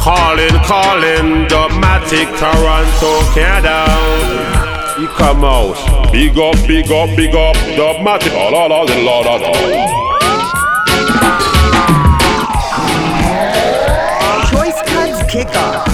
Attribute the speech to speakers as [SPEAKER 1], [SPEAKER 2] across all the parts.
[SPEAKER 1] Calling, calling, Dubmatic, Toronto, Canada. He come out. Big up, big up, big up, Dubmatic. Oh, la, la, la, la, la.
[SPEAKER 2] Choice Cuts Kickoff.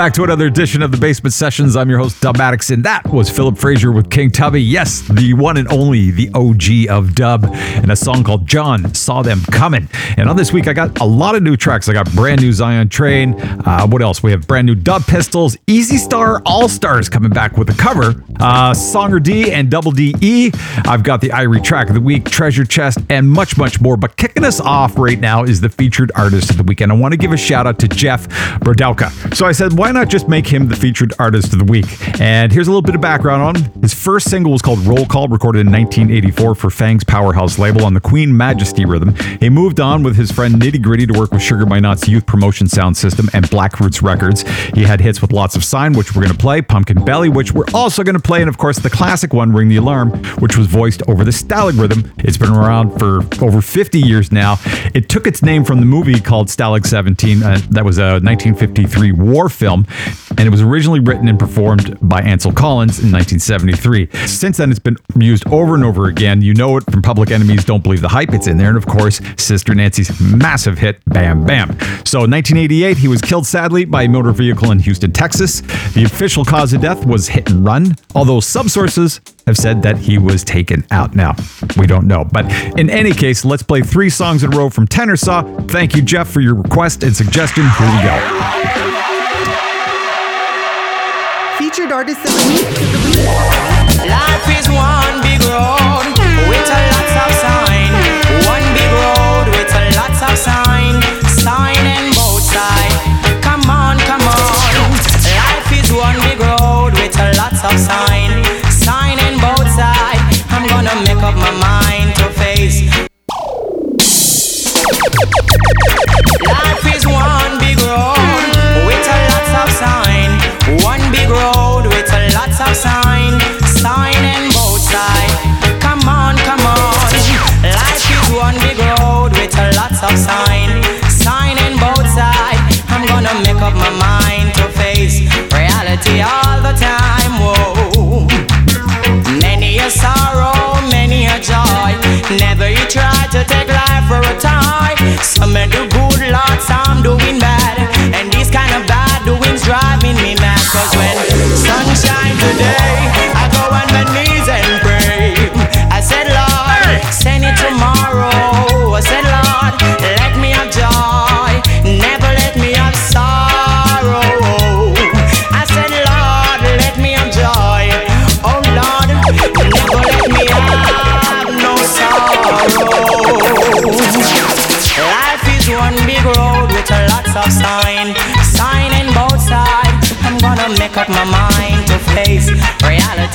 [SPEAKER 3] Back to another edition of the Basement Sessions. I'm your host, Dubmatix, and that was Phillip Fraser with King Tubby. Yes, the one and only, the OG of dub, and a song called John Saw Them Coming. And on this week, I got a lot of new tracks. I got brand new Zion Train. Uh, what else? We have brand new Dub Pistols, Easy Star All Stars coming back with a cover, uh, Songer D and Double DE. I've got the Irie track of the week, Treasure Chest, and much, much more. But kicking us off right now is the featured artist of the weekend. I want to give a shout out to Jeff Brodelka. So I said, said, why not just make him the featured artist of the week? And here's a little bit of background on him. His first single was called Roll Call, recorded in 1984 for Phang's Powerhouse label on the Queen Majesty rhythm. He moved on with his friend Nitty Gritty to work with Sugar Minott's Youth Promotion Sound System and Black Roots Records. He had hits with lots of Sign, which we're going to play, Pumpkin Belly, which we're also going to play, and of course the classic one, Ring the Alarm, which was voiced over the Stalag rhythm. It's been around for over 50 years now. It took its name from the movie called Stalag 17. Uh, that was a 1953 war film, and it was originally written and performed by Ansel Collins in 1973. Since then, it's been used over and over again. You know it from Public Enemy's, Don't Believe the Hype. It's in there. And of course, Sister Nancy's massive hit, Bam Bam. So in 1988, he was killed sadly by a motor vehicle in Houston, Texas. The official cause of death was hit and run, although some sources have said that he was taken out. Now, we don't know. But in any case, let's play three songs in a row from Tenor Saw. Thank you, Jeff, for your request and suggestion. Here we go.
[SPEAKER 4] Featured artist of the week.
[SPEAKER 5] Life is one big road with a lots of sign. One big road with a lots of sign. Sign in both sides. Come on, come on. Life is one big road with a lots of. Sign I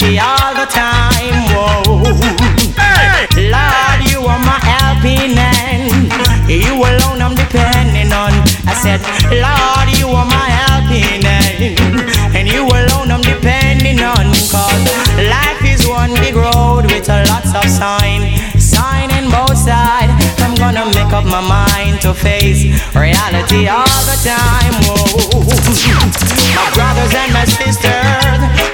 [SPEAKER 5] reality all the time. Whoa, Lord, you are my helping hand. You alone I'm depending on. I said, Lord, you are my helping hand, and you alone I'm depending on. Cause life is one big road with a lots of sign, sign in both sides. I'm gonna make up my mind to face reality all the time. Whoa. My brothers and my sisters,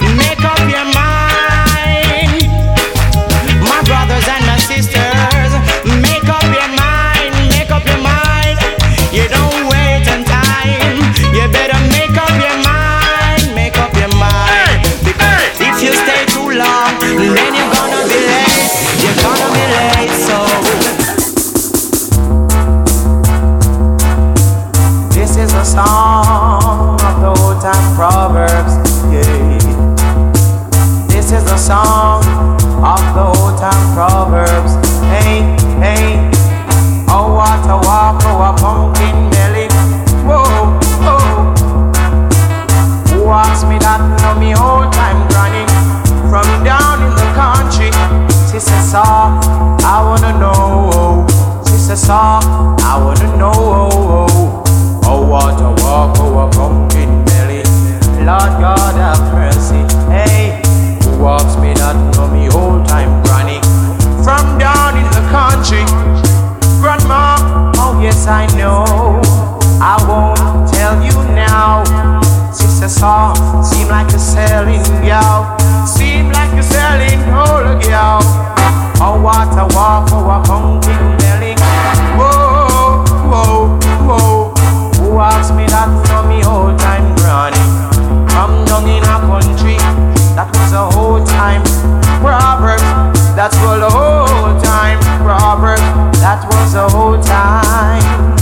[SPEAKER 5] That's for the whole time proverb. That was the whole time.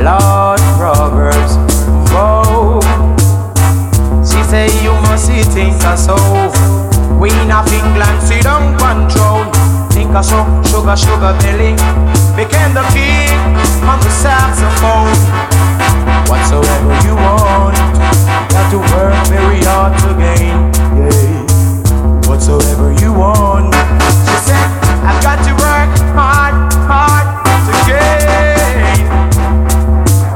[SPEAKER 5] Lord Proverbs. Whoa. She say you must see things a so. Queen of England, down control. Think a so, sugar, sugar belly. Became the king on the saxophone. Whatsoever you want, got to work very hard to gain. Yeah. Whatsoever you want. I've got to work hard, hard to gain.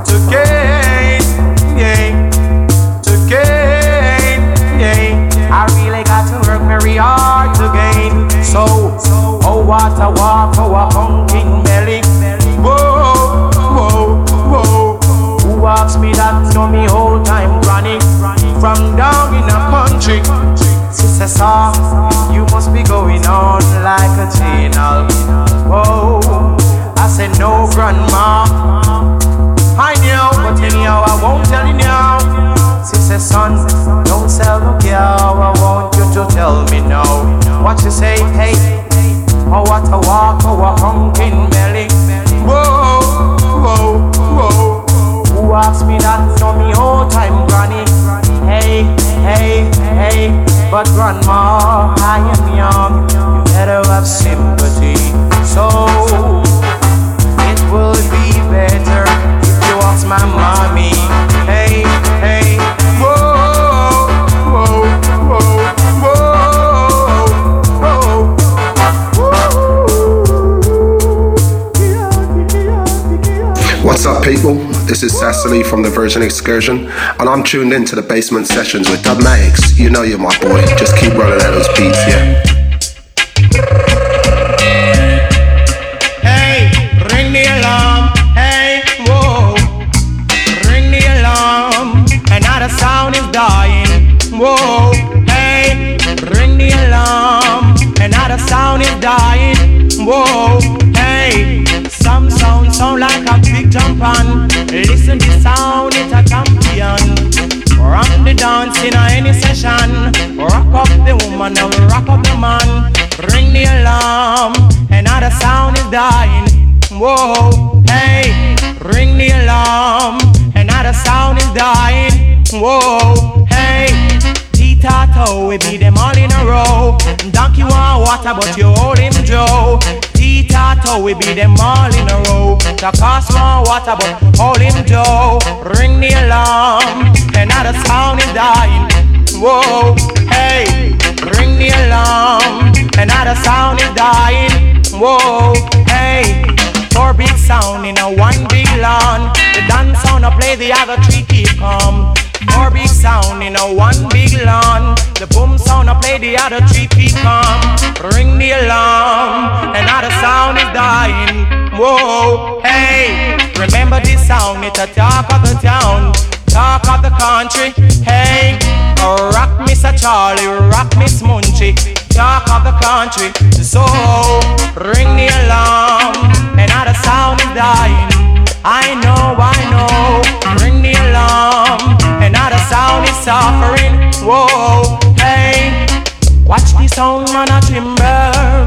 [SPEAKER 5] To gain. To gain. I really got to work very hard to gain. So, oh, what a walk, grandma. I knew, but anyhow I won't tell you now. Sister son, don't sell no cow. I want you to tell me now. What you say, hey? Oh, what a walk, oh, a pumpkin belly. Whoa, whoa, whoa. Who asked me that? Know me whole time, granny. Hey, hey, hey. But grandma, I am young. You better have sympathy. So my mommy. Hey, hey. Whoa, whoa, whoa, whoa,
[SPEAKER 6] What's up, people? This is Cecily from the Virgin Excursion, and I'm tuned in to the basement sessions with Dub Dubmatix. You know you're my boy. Just keep rolling out those beats, yeah.
[SPEAKER 5] But you hold him Joe. T-Tato, we beat them all in a row. The cost want water, but hold him Joe. Ring the alarm, another sound is dying. Whoa, hey, ring the alarm, another sound is dying. Whoa, hey, four big sound in a one big lawn. The dance sound I play, the other three keep calm. Four big sound in a one big lawn. The boom sound I play, the other three keep calm. Ring the alarm, another sound is dying. Whoa, hey, remember this sound? It's a talk of the town, talk of the country. Hey, oh, rock Mr. Charlie, rock Miss Munchie, talk of the country. So ring the alarm, another sound is dying. I know, I know. Suffering. Whoa, hey, watch the sound man a timber.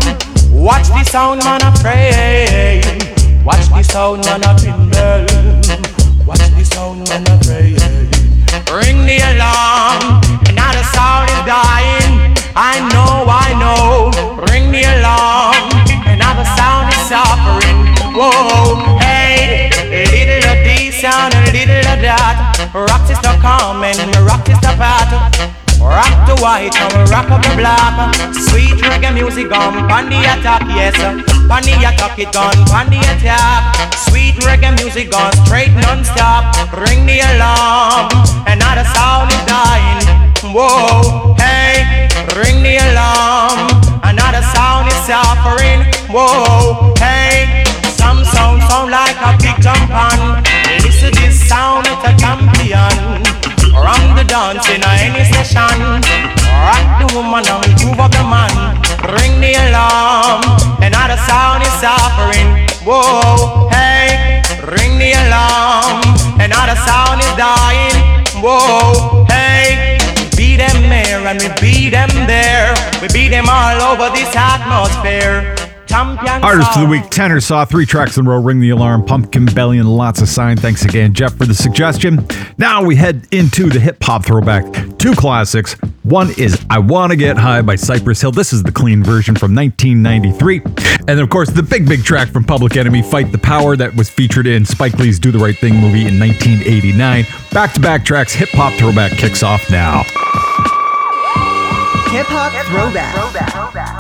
[SPEAKER 5] Watch the sound man a pray. Watch the sound man a timber. Watch the sound man a pray. Ring the alarm, another sound is dying. I know, I know. Ring the alarm, another sound is suffering. Whoa, hey, little of this sound Rock is the calm and rock is the path. Rock the white and rock up the black. Sweet reggae music on the attack, yes. On the attack it on the attack. Sweet reggae music gone straight non-stop. Ring the alarm, another sound is dying. Whoa, hey, ring the alarm, another sound is suffering. Whoa, hey, some sound sound like a big jump on. Listen this sound, it's a champion. Ram the dance in a any session. Rock the woman and groove up the man. Ring the alarm, another sound is suffering. Whoa, hey, ring the alarm, another sound is dying. Whoa, hey, beat them here and we beat them there. We beat them all over this atmosphere.
[SPEAKER 7] Champion.
[SPEAKER 3] Artist of the week, Tenor saw three tracks in a row, Ring the Alarm, Pumpkin Belly, and lots of sign. Thanks again, Jeff, for the suggestion. Now we head into the hip hop throwback. Two classics. One is I Wanna Get High by Cypress Hill. This is the clean version from 1993. And of course, the big, big track from Public Enemy, Fight the Power, that was featured in Spike Lee's Do the Right Thing movie in 1989. Back to back tracks, hip hop throwback kicks off now.
[SPEAKER 4] Hip hop throwback.
[SPEAKER 8] I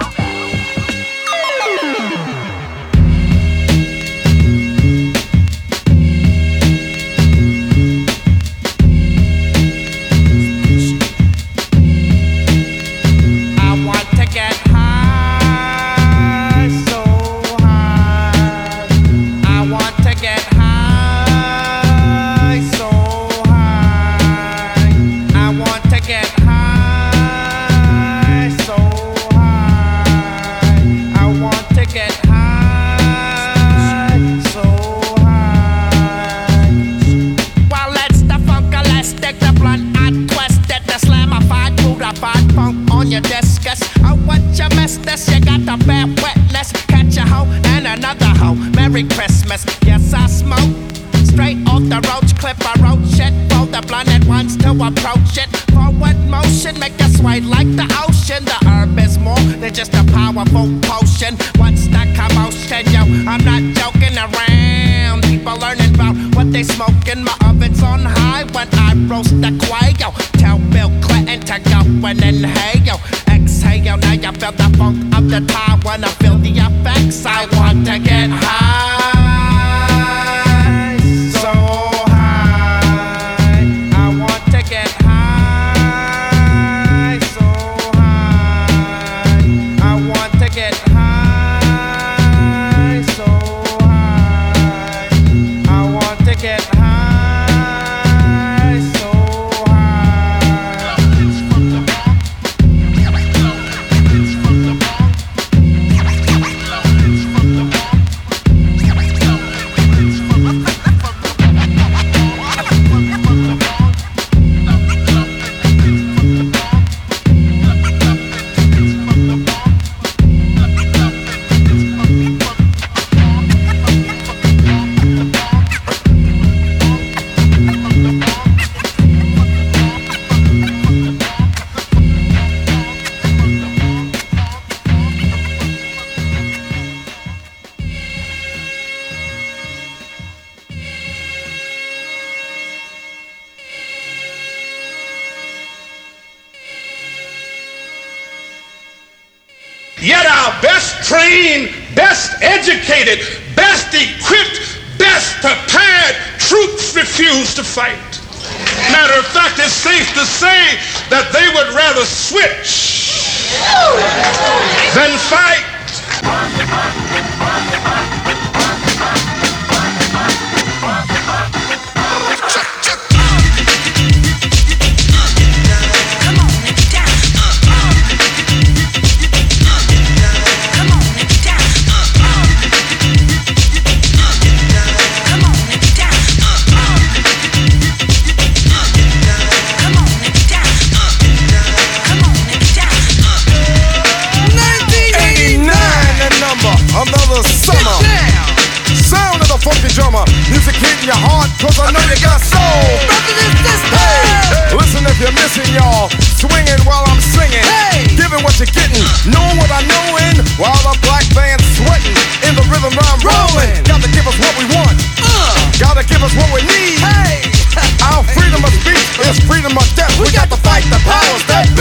[SPEAKER 9] death. We got to fight the powers that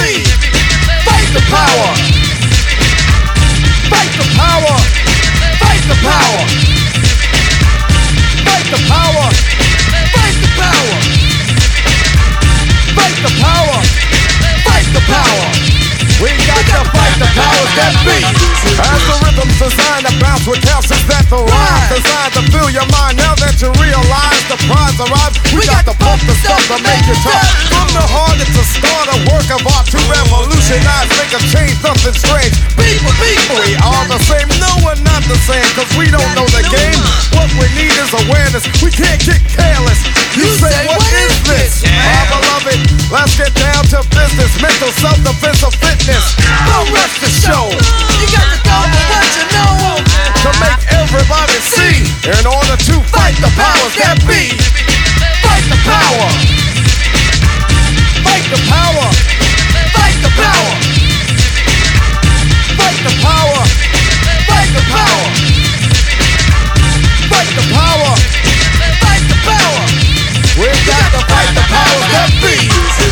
[SPEAKER 9] designed to bounce with calcium that the rhyme designed to fill your mind. Now that you realize the prize arrives, we got to pump the stuff to make it tough. From the heart, it's a start, a work of art to revolutionize, make a change, something strange. People, people, we all the same. No, we're not the same, cause we don't know the game. What we need is awareness. We can't get careless. You, say, what is this? My beloved, let's get down to business. Mental self-defense of fitness. Don't rush the show. You got to go to make everybody see in order to fight the powers that be. Fight the power. Fight the power. Fight the power. Fight the power. Fight the power. Fight the power. Fight the power. We got to fight the powers that be.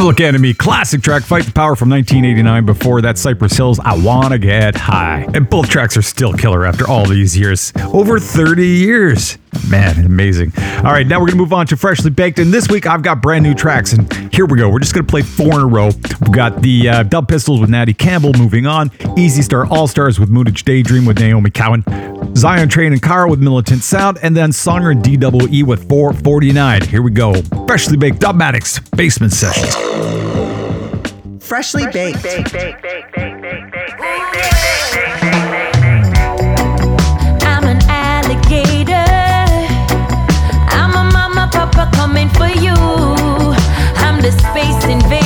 [SPEAKER 3] Public Enemy, classic track, Fight the Power from 1989. Before that, Cypress Hills, I Wanna Get High. And both tracks are still killer after all these years. Over 30 years. Man, amazing. All right, now we're going to move on to Freshly Baked. And this week, I've got brand new tracks. And here we go. We're just going to play four in a row. We've got the uh, Dub Pistols with Natty Campbell moving on, Easy Star All Stars with Moonage Daydream with Naomi Cowan, Zion Train and Cara with Militant Sound, and then Songer and DWE with 449. Here we go. Freshly Baked Dub Dubmatix Basement Sessions.
[SPEAKER 4] Freshly baked.
[SPEAKER 10] I'm the space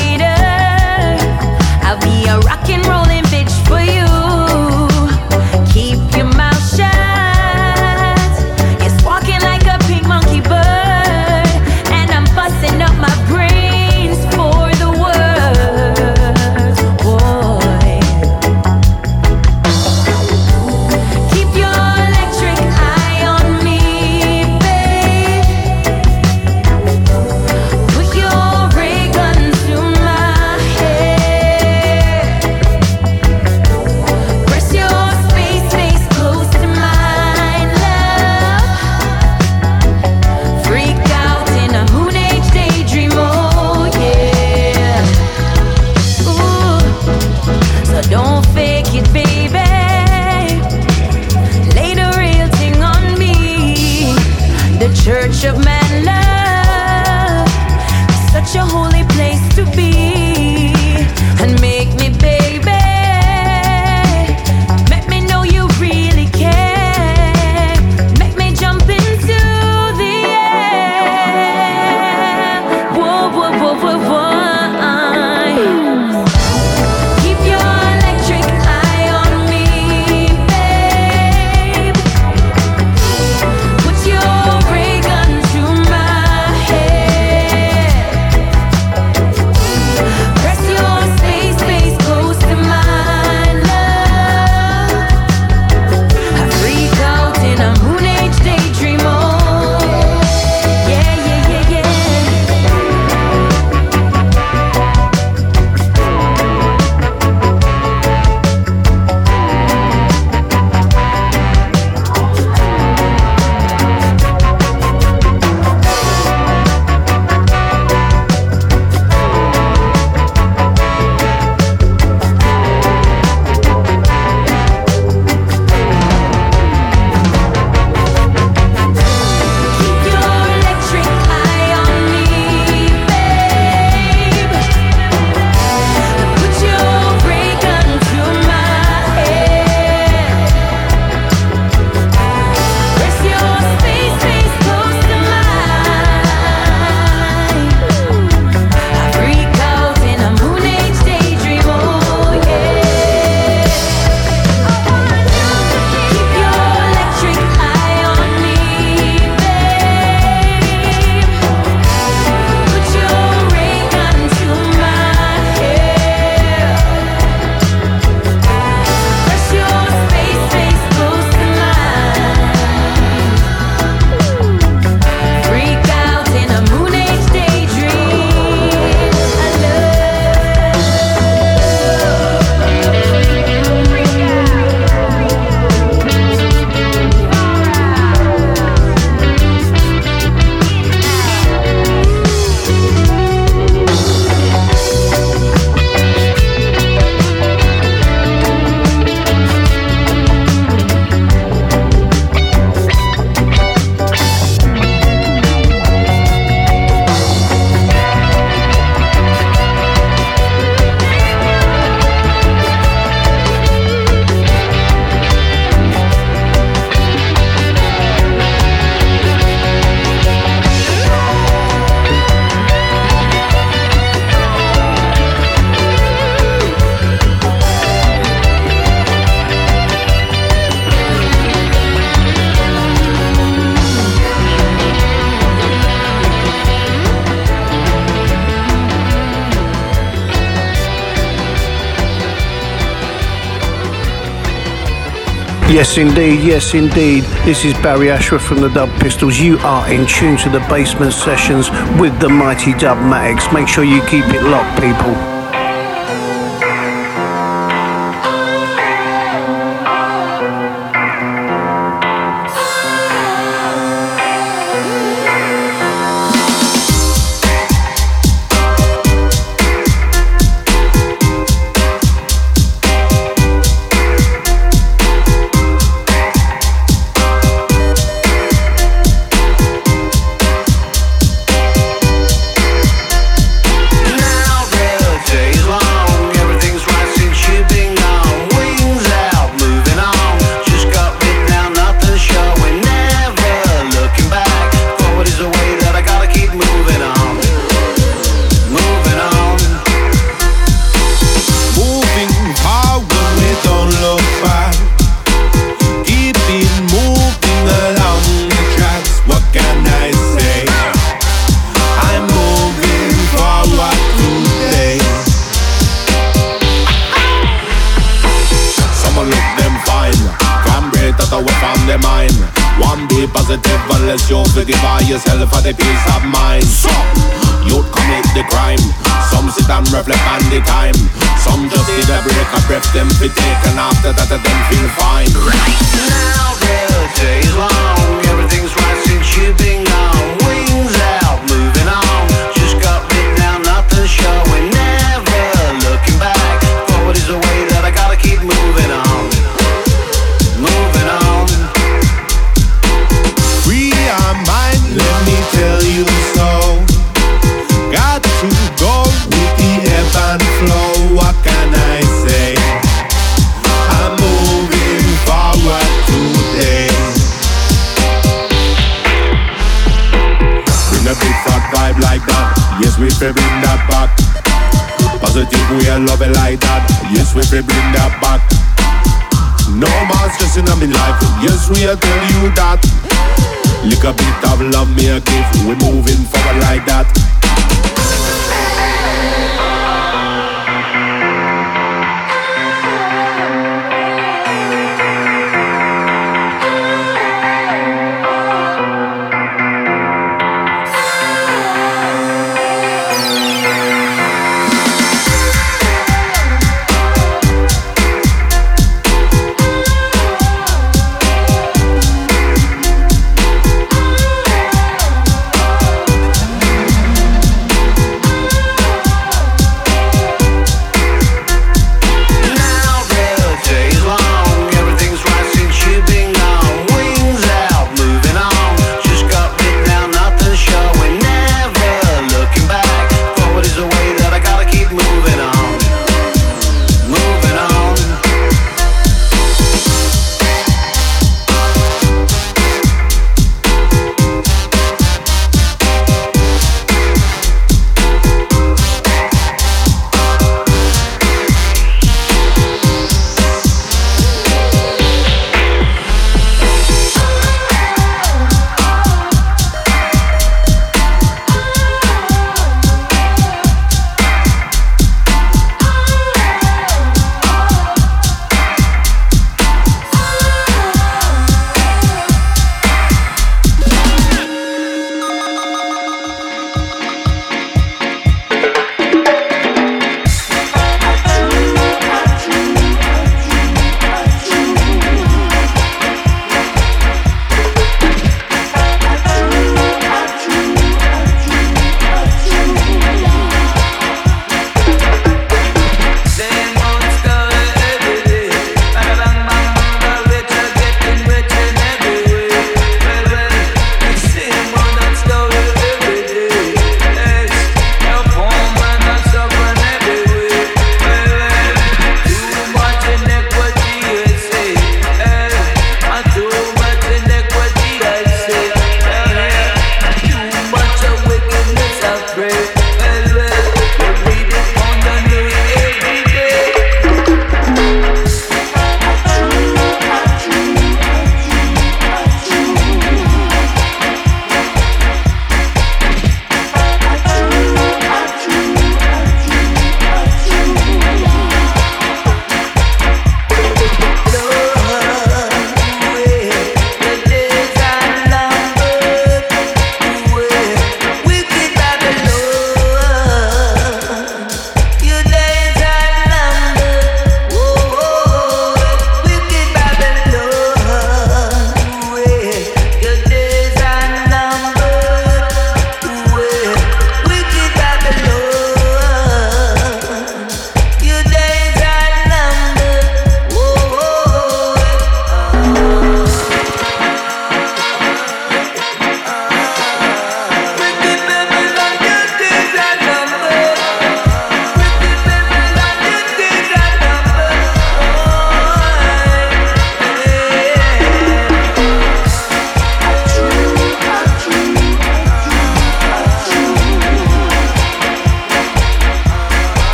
[SPEAKER 9] Yes, indeed. Yes, indeed. This is Barry Ashworth from the Dub Pistols. You are in tune to the basement sessions with the mighty Dubmatix. Make sure you keep it locked, people.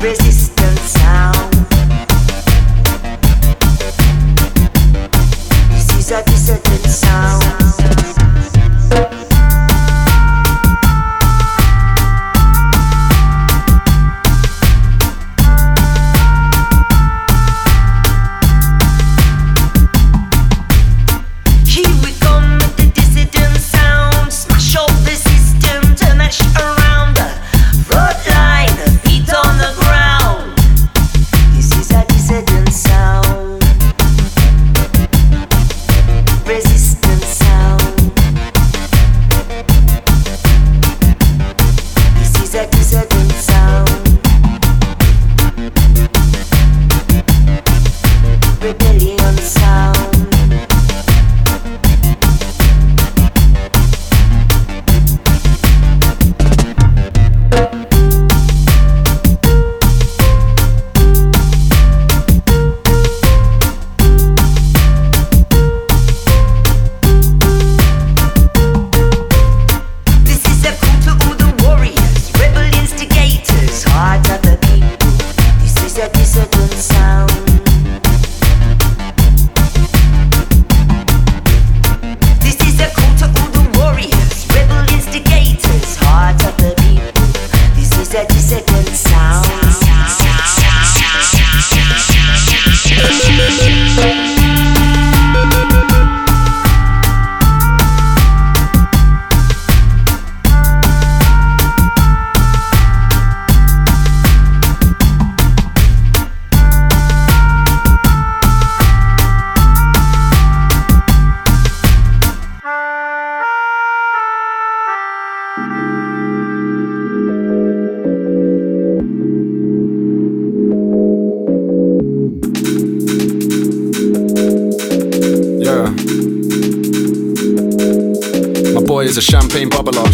[SPEAKER 11] Resistant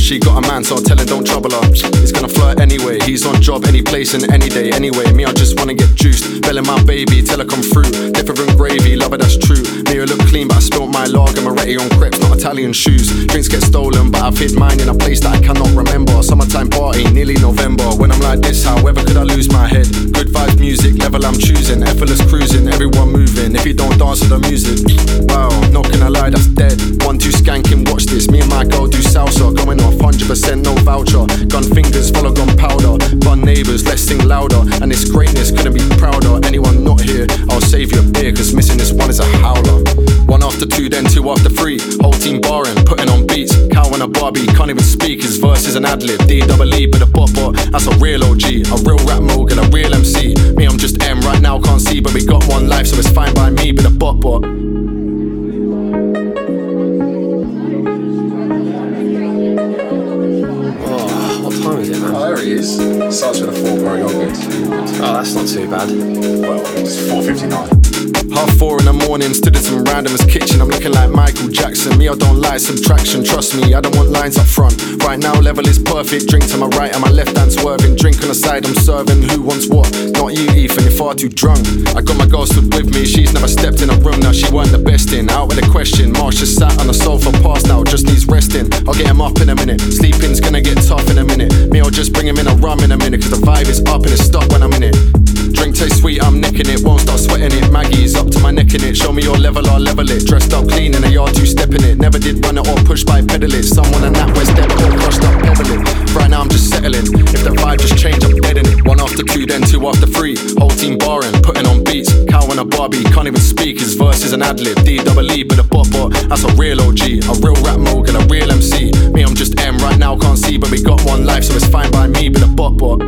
[SPEAKER 12] She got a man, so I'll tell her don't trouble her. He's gonna flirt anyway. He's on job any place and any day anyway. Me, I just wanna get juiced. Belling my baby, tell her come through. Different gravy, lover, that's true. Me, I look clean, but I spilt my lager, Moretti on crepes, not Italian shoes. Drinks get stolen, but I've hid mine in a place that I cannot remember. Summertime party, nearly November. When I'm like this, however could I lose my head? Good vibes, music, level I'm choosing. Effortless cruising, everyone moving. If you don't dance to the music, wow, not gonna lie, that's dead. One, two skanking, watch this. Me and my girl do salsa, going off 100%, no voucher. Gun fingers, follow gun powder. Bun neighbors, let's sing louder. And this greatness couldn't be prouder. Anyone not here, I'll save you a beer, cause missing this one is a howler. One after two, then two after three. Whole team barring, putting on beats. Cow and a Barbie, can't even speak, his verse is an ad lib, D double E, but a bot bot. That's a real OG, a real rap mogul, a real MC. Me, I'm just M right now, can't see, but we got one life, so it's fine by me, but a bot bot. Is. Starts with a four, very good.
[SPEAKER 13] Oh, that's not too bad.
[SPEAKER 12] Well, it's 4.59. Half four in the morning, stood in some random's kitchen. I'm looking like Michael Jackson. Me, I don't like subtraction. Trust me, I don't want lines up front. Right now, level is perfect. Drink to my right and my left hand swerving. Drink on the side, I'm serving. Who wants what? Not you, Ethan. You're far too drunk. I got my girl stood with me. She's never stepped in a room now. She weren't the best in. Out with a question. Marsh just sat on the sofa, past now. Just needs resting. I'll get him up in a minute. Sleeping's gonna get tough in a minute. Me, I'll just bring him in a rum in a minute. Cause the vibe is up and it's stuck when I'm in it. Drink taste sweet, I'm necking it. Won't start sweating it. Maggie's up to my neck in it. Show me your level, I'll level it. Dressed up clean in a yard, two step in it. Never did run it or push by pedal it. Someone in that West End or crushed up pedal it. Right now I'm just settling. If the vibe just change, I'm dead in it. One after two, then two after three. Whole team barring, putting on beats. Cow and a Barbie, can't even speak. His verse is an ad lib. D double E, but a bot bot. That's a real OG, a real rap mogul, a real MC. Me, now, can't see, but we got one life, so it's fine by me, but a bot bot.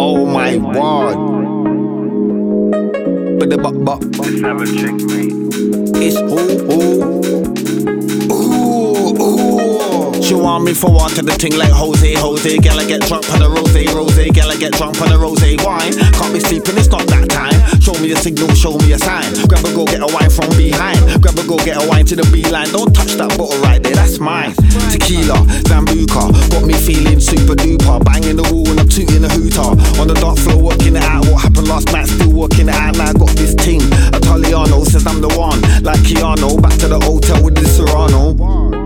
[SPEAKER 14] Oh my word. But the buck buck. It's ooh ooh. Ooh. She want me for what to the ting like Jose, Jose. Girl, I get drunk on the rose, rose. Girl, I get drunk on the rose wine. Can't be sleeping, it's not that time. Show me a signal, show me a sign. Grab a go, get a wine from behind. Grab a go, get a wine to the beeline. Don't touch that bottle right there, that's mine. Tequila, Sambuca, got me feeling super duper. Banging the wall and I'm tooting the hooter. On the dark floor, working it out. What happened last night, still working it out. Now I got this team. Italiano says I'm the one. Like Keanu, back to the hotel with the Serrano.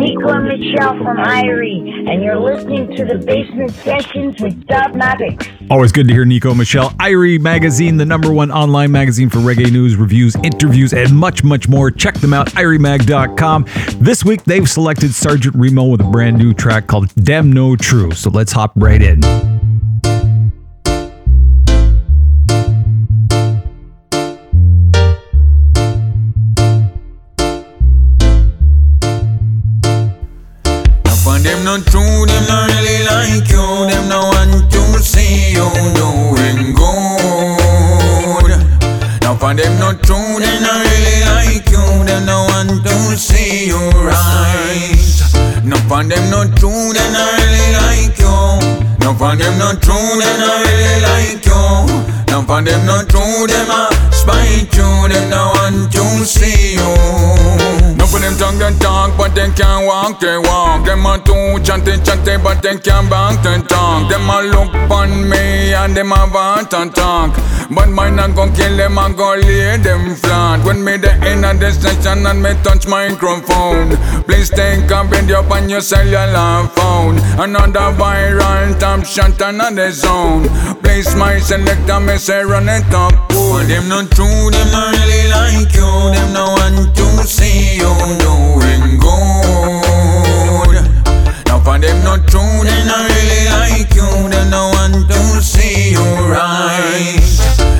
[SPEAKER 15] This Nico and Michelle from Irie, and you're listening to the Basement Sessions with Dub Dubmatix.
[SPEAKER 3] Always good to hear Nico Michelle. Irie Magazine, the number one online magazine for reggae news, reviews, interviews, and much, much more. Check them out, iriemag.com. This week, they've selected Sergeant Remo with a brand new track called Dem No True. So let's hop right in.
[SPEAKER 16] Them not really like you. Them no want to see you doing good. Now for them not true, them not really like you. Them no want to see you right. Now for them not true, them not really like you. Now for them not true, them not really like you. Now for them not true, them a spite you. Them no want to see you. No for them tongue they talk, but they can't walk, they walk. Them a too chatty chatty, but they can't back the talk. Them a look on me and them a want to talk. But mine a go kill them, a go lay them flat. When me the end of the session and me touch microphone. Please take a video on your cellular phone. Another viral top shot another zone. Please my selector, me say run it up. Oh, them not true, them not really like you. Them no want to see you doing good. Now for them not true, they not really like you. They no want to see you right.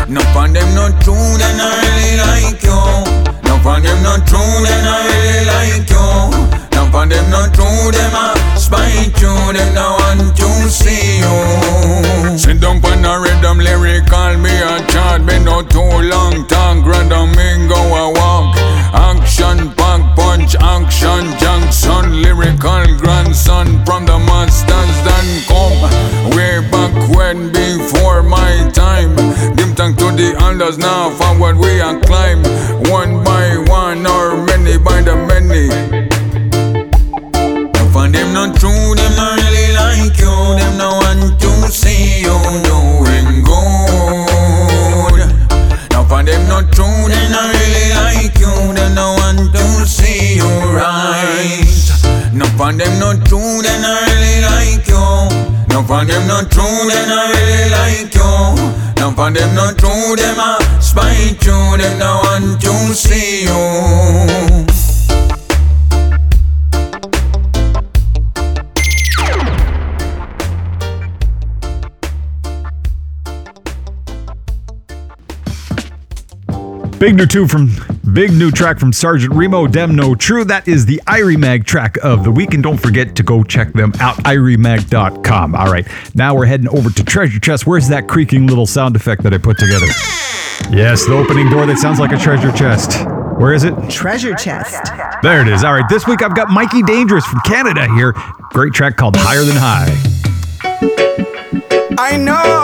[SPEAKER 16] No for them not true, they not really like you. No for them not true, they not really like you. No for them not true, them a spite you. Them no want to see you. Sit down on a rhythm, lyrical, me a chat. Me no too long talk, rather me go a walk. Action, pack, punch, action, Jackson, lyrical grandson from the masters that come way back when before my time. Give thanks to the elders now, forward we are climb one by one or many by the many. Not true, them not really like you. Them no want to see you doing good. Now for them not true, they not really like you. They no want to see you right. Now for them not true, they not really like you. Now for them not true, they not really like you. Now for them not true, them a spite you. Them no want to see you.
[SPEAKER 3] Big new two from Big new track from Sergeant Remo, Demno True. That is the Irie Mag track of the week. And don't forget to go check them out, iriemag.com. All right, now we're heading over to Treasure Chest. Where's that creaking little sound effect that I put together? Yes, the opening door that sounds like a treasure chest. Where is it?
[SPEAKER 4] Treasure chest.
[SPEAKER 3] There it is. All right, this week I've got Mikey Dangerous from Canada here. Great track called Higher Than High.
[SPEAKER 17] I know,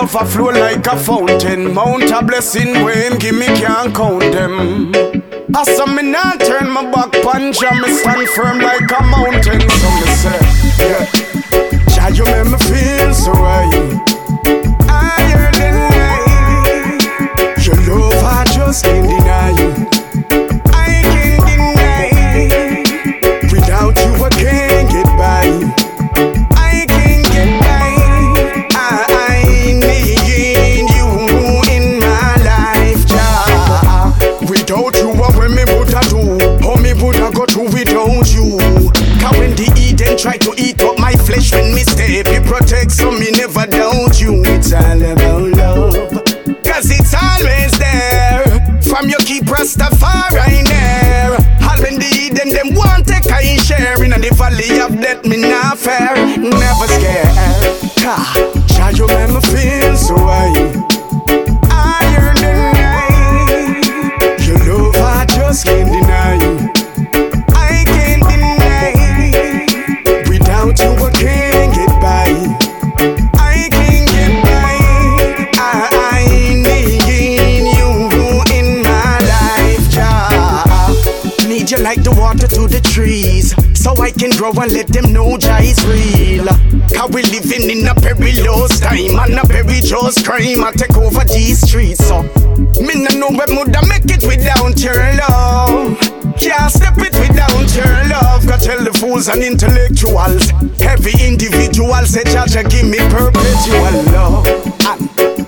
[SPEAKER 17] love a flow like a fountain. Mount a blessing when give me can't count them. I saw me not turn my back punch and me stand firm like a mountain. So me say, yeah. Jah, you make me feel so right. Higher than high. Your love I just can't deny try to eat up my flesh when me stay, you protect so me never doubt you. It's all about love. Cause it's always there. From your keep Rastafari there. All when the Eden them want take I share in the valley of death, me not fair, never scared. Ha, Grow and let them know Jah is real. Cause we living in a perilous time and a perilous crime. I take over these streets, so me no know where woulda make it without your love. Can't step it without your love. Go tell the fools and intellectuals, heavy individuals say Jah Jah give me perpetual love.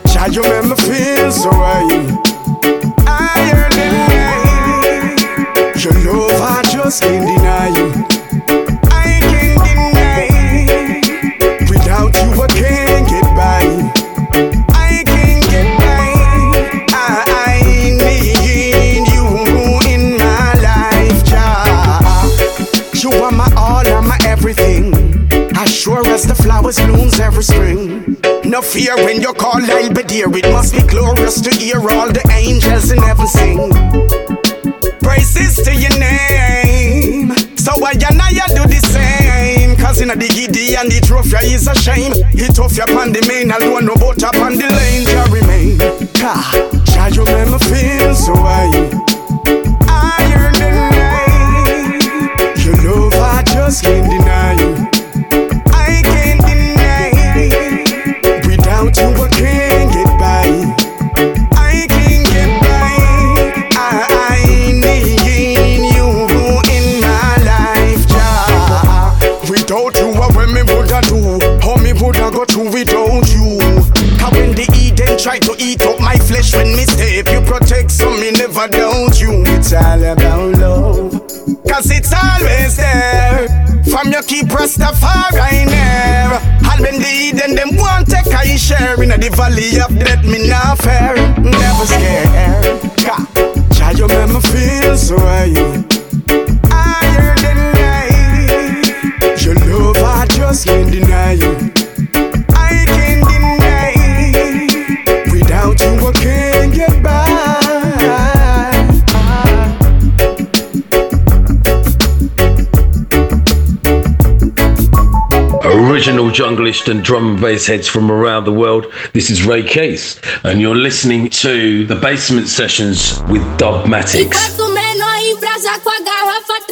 [SPEAKER 17] Jah you make me feel so right. Higher than high. Your love I just can't deny you. Flowers blooms every spring. No fear when you call, I'll be there. It must be glorious to hear all the angels in heaven sing. Praises to your name. So I and I do the same. Cause in the giddy and the trophy is a shame. Hit off your pan the main alone, no boat up on the lane, Jah remain. Jah, the valley of death, me not fair, never scared.
[SPEAKER 18] Original junglist and drum and bass heads from around the world. This is Ray Case, and you're listening to the Basement Sessions with
[SPEAKER 7] Dubmatix.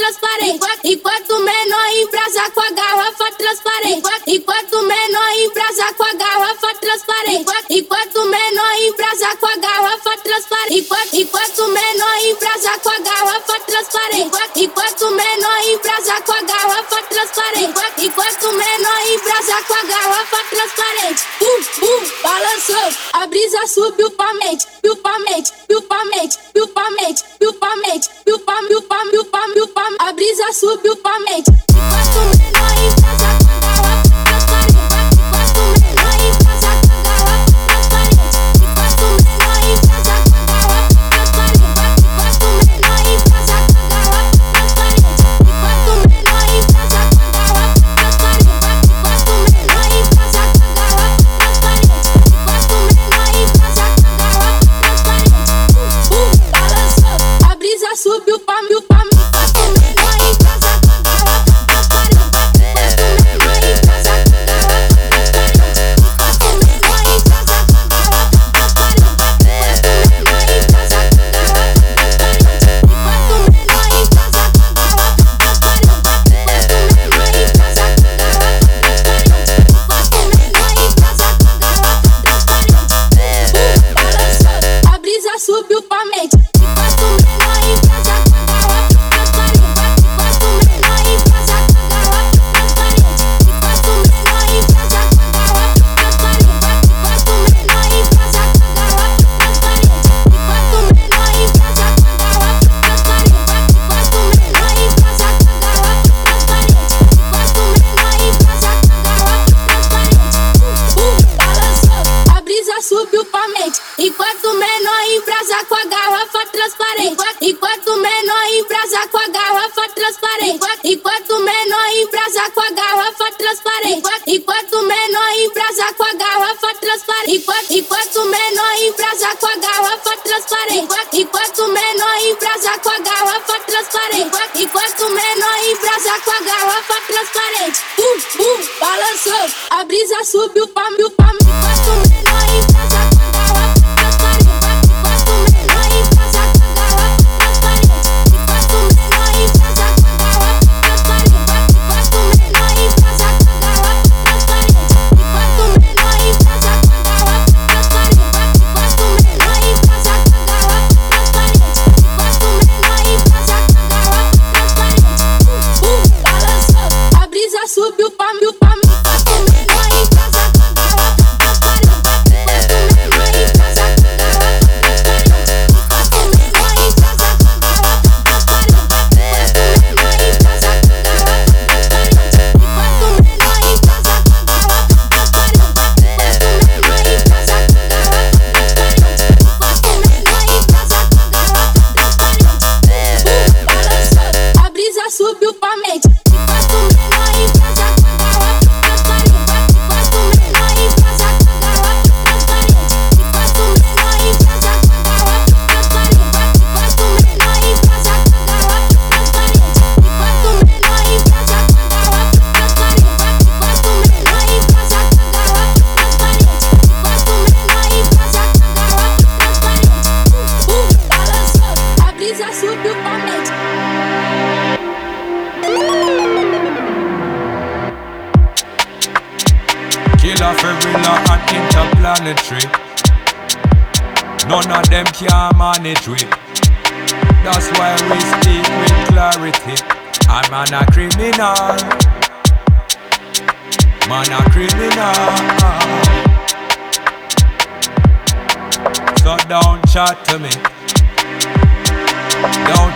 [SPEAKER 7] Transparente. Enquanto menor embrasa com a garrafa transparente. Enquanto menor embrasa com a garrafa transparente. Enquanto menor embrasa com a garrafa transparente. Enquanto menor embrasa com a garrafa transparente. Enquanto menor embrasa com a garrafa transparente. Enquanto menor embrasa com a garrafa transparente. Uh, uh, balançou a brisa subiu pra mente, piu pra mente, piu pra mente, piu pra mente, piu pra mente, piu pra, pra, piu pra, piu pra, a brisa subiu pra mente.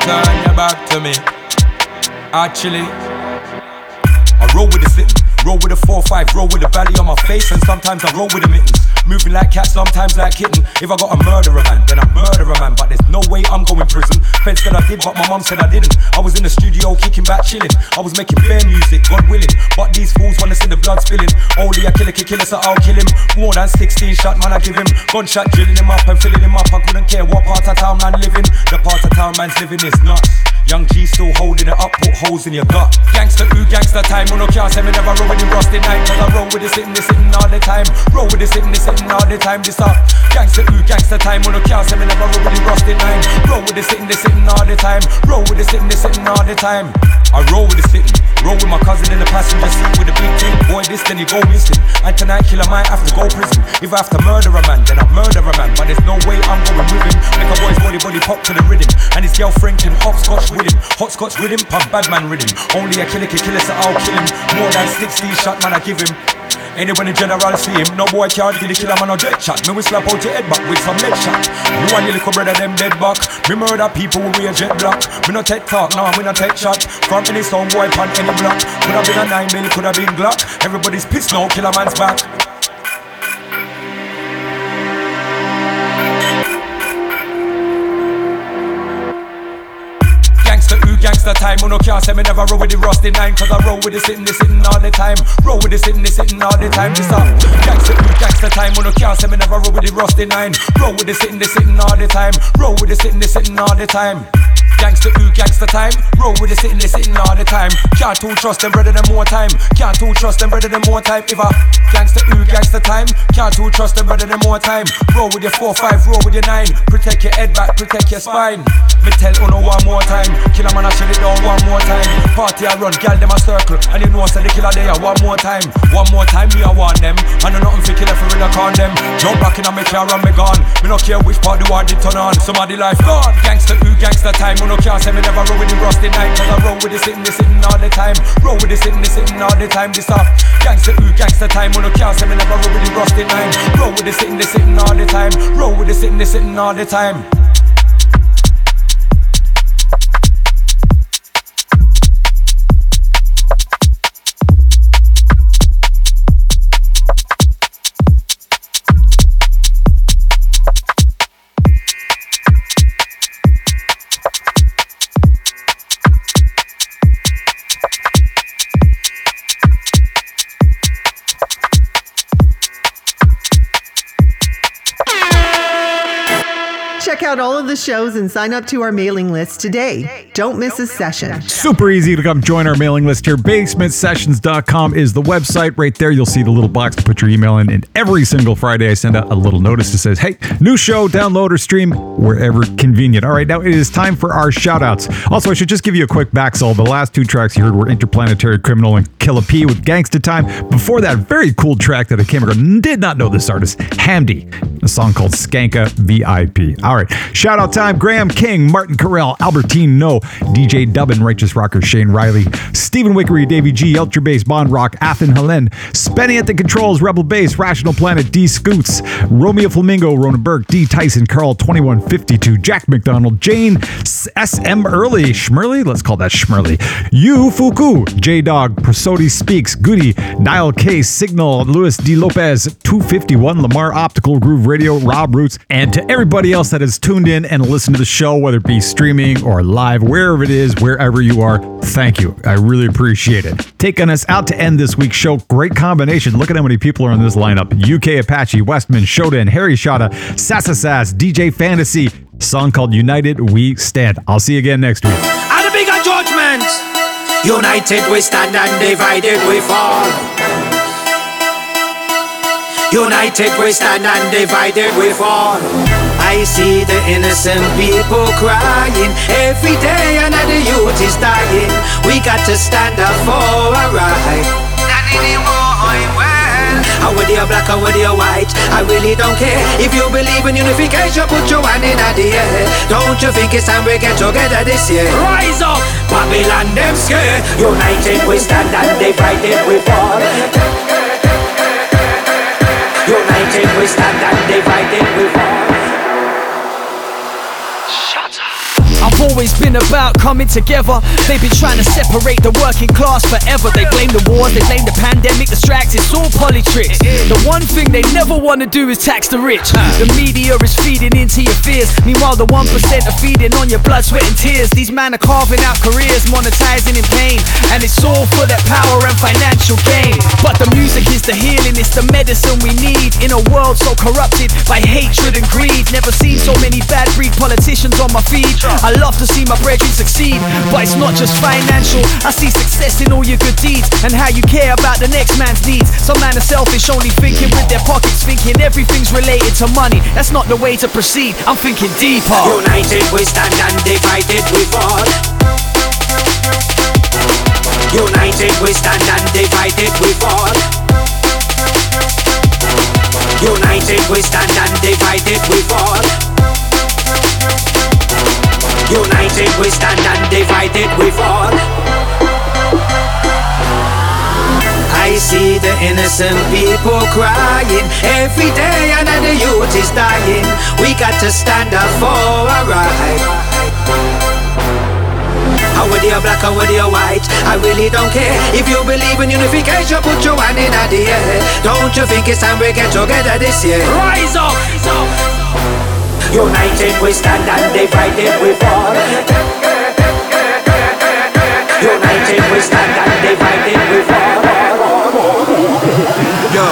[SPEAKER 19] Turn your back to me. Actually, I roll with the sit, roll with a 4-5, roll with the belly on my face, and sometimes I roll with the mittens. Moving like cat, sometimes like kitten. If I got a murderer man, then I murder a man. But there's no way I'm going prison. Feds said I did, but my mom said I didn't. I was in the studio kicking back, chilling. I was making fair music, God willing. But these fools wanna see the blood spilling. Only a killer can kill us, so I'll kill him. More than 16 shot, man, I give him. Gunshot drilling him up and filling him up. I couldn't care what part of town man living. The part of town man's living is nuts. Young G still holding it up, put holes in your gut. Gangster, ooh, gangster time. No can't say me never roll with the rusty night. Cause I roll with the sitting, the sitting all the time. Roll with the sitting, the sitting all the time. This up. Gangster, ooh, gangster time. When no can't say me never roll with the rusty night. Roll with the sitting, the sitting all the time. Roll with the sitting, they sitting all the time. I roll with the sitting. Roll with my cousin in the passenger seat with a big thing. Boy, this then he go missing. And tonight, killer might have to go prison. If I have to murder a man, then I murder a man. But there's no way I'm going with him. Make a boy's body body pop to the rhythm. And his girlfriend can hopscotch with him. Hot scotch with him, pump bad man him. Only a killer can kill us, so I'll kill him. More than 60 shot, man, I give him. Anyway, the general see him, no boy can't kill the killer man no jet shot. Me we slap out your head back with some lead shot. You and your little brother them dead back. Me murder people with wear jet black. Me no take talk, no, we no take shot. From any sound boy pan any block. Could have been a nine mil, could have been Glock. Everybody's pissed now, killer man's back. Gangsta time. Who no can't say me never roll with the rusty nine. Cause I roll with the sitting, the sitting all the time. Roll with the sitting, the sitting all the time. This up. Gangsta ooh, gangsta time. Who no can't say me never roll with the rusty nine. Roll with the sitting, the sitting all the time. Roll with the sitting, the sitting all the time. Gangsta ooh, gangsta time. Roll with the sitting, the sitting all the time. Can't too trust them, brother, them more time. Can't too trust them, brother, them more time. If I gangsta ooh, gangsta time. Can't too trust them, brother, them more time. Roll with your four, five, roll with your nine. Protect your head back, protect your spine. Me tell Uno one more time. Killer man, I shut it down one more time. Party I run, gal them a circle. And you know, say the killer there one more time. One more time, me I want them. I know nothing for killer for real, I con them. Jump back in on me car and me gone. Me no care which part the war did turn on. Somebody life gone. Gangsta ooh, gangsta time. Uno can't say me never roll with the rusty night. Cause I roll with the sitting, the sitting all the time. Roll with the sitting, the sitting all the time. This up. Gangsta ooh, gangsta time. Uno can't say me never roll with the rusty night. Roll with the sitting, the sitting all the time. Roll with the sitting, the sitting all the time.
[SPEAKER 4] Check out all of the shows and sign up to our mailing list today. Don't miss a session.
[SPEAKER 3] Super easy to come join our mailing list here. BasementSessions.com is the website. Right there, you'll see the little box to put your email in. And every single Friday, I send out a little notice that says, hey, new show, download or stream wherever convenient. All right, now it is time for our shout outs. Also, I should just give you a quick back The last two tracks you heard were Interplanetary Criminal and Killa P with Gangsta Time. Before that, very cool track that I came across, did not know this artist, Hamdi, a song called Skanka VIP. All right, shout out time Graham King, Martin Carell, Albertine No, DJ Dubbin, Righteous Rocker, Shane Riley, Stephen Wickery, Davey G, Ultra Bass, Bond Rock, Athen Helen, Spenny at the Controls, Rebel Bass, Rational Planet, D Scoots, Romeo Flamingo, Rona Burke, D Tyson, Carl 2152, Jack McDonald, Jane, SM Early, Schmerly, let's call that Schmerly, Yu Fuku, J Dog, Prosody Speaks, Goody, Niall K, Signal, Luis D Lopez, 251, Lamar Optical Groove Radio, Rob Roots, and to everybody else that tuned in and listened to the show, whether it be streaming or live, wherever it is, wherever you are, thank you. I really appreciate it. Taking us out to end this week's show, great combination. Look at how many people are in this lineup UK Apache, Westman, Shodan, Harry Shotta, Sassasas, DJ Fantasy, song called United We Stand. I'll see you again next week.
[SPEAKER 20] And the bigger judgment. United we stand and divided we fall. United we stand and divided we fall. I see the innocent people crying every day, and the youth is dying. We got to stand up for our right. Not anymore, well. How whether you're black or whether you're white, I really don't care. If you believe in unification, put your hand in the air. Don't you think it's time we get together this year? Rise up, Babylon, them scared. United we stand and divided we fall. United we stand and divided we fall.
[SPEAKER 21] Shut I've always been about coming together. They've been trying to separate the working class forever. They blame the wars, they blame the pandemic, the strikes, it's all politics. The one thing they never want to do is tax the rich. The media is feeding into your fears. Meanwhile, the 1% are feeding on your blood, sweat, and tears. These men are carving out careers, monetizing in pain. And it's all for their power and financial gain. But the music is the healing, it's the medicine we need. In a world so corrupted by hatred and greed. Never seen so many bad breed politicians on my feed. I love to see my brethren succeed, but it's not just financial. I see success in all your good deeds and how you care about the next man's needs. Some man are selfish, only thinking with their pockets, thinking everything's related to money. That's not the way to proceed. I'm thinking deeper.
[SPEAKER 20] United we stand and divided we fall. United we stand and divided we fall. United we stand and divided we fall. United we stand and divided we fall. I see the innocent people crying every day, and the youth is dying. We got to stand up for our right. How whether you're black or whether you're white, I really don't care. If you believe in unification, put your hand in the air. Don't you think it's time we get together this year?
[SPEAKER 22] Rise up!
[SPEAKER 20] United we stand and divided we fall. United we stand and divided we fall.
[SPEAKER 21] Yo,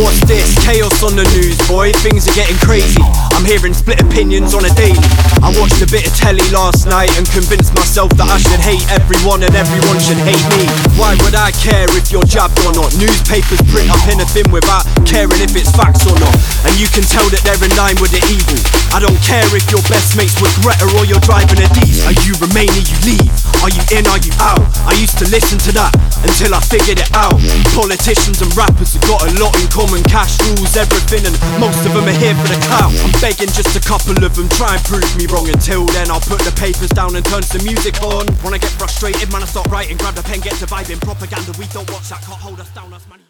[SPEAKER 21] what's this? Chaos on the news, boy. Things are getting crazy. I'm hearing split opinions on a daily. I watched a bit of telly last night and convinced myself that I should hate everyone and everyone should hate me. Why would I care if you're jabbed or not? Newspapers print up anything without caring if it's facts or not. And you can tell that they're in line with the evil. I don't care if your best mates with Greta or you're driving a D's. Are you remain or you leave? Are you in, are you out? I used to listen to that until I figured it out. Politicians and rappers have got a lot in common. And cash rules everything, and most of them are here for the clout. I'm begging just a couple of them, try and prove me wrong. Until then, I'll put the papers down and turn some music on. When I get frustrated, man, I stop writing, grab the pen, get to vibing. Propaganda, we don't watch that, can't hold us down. Us, man.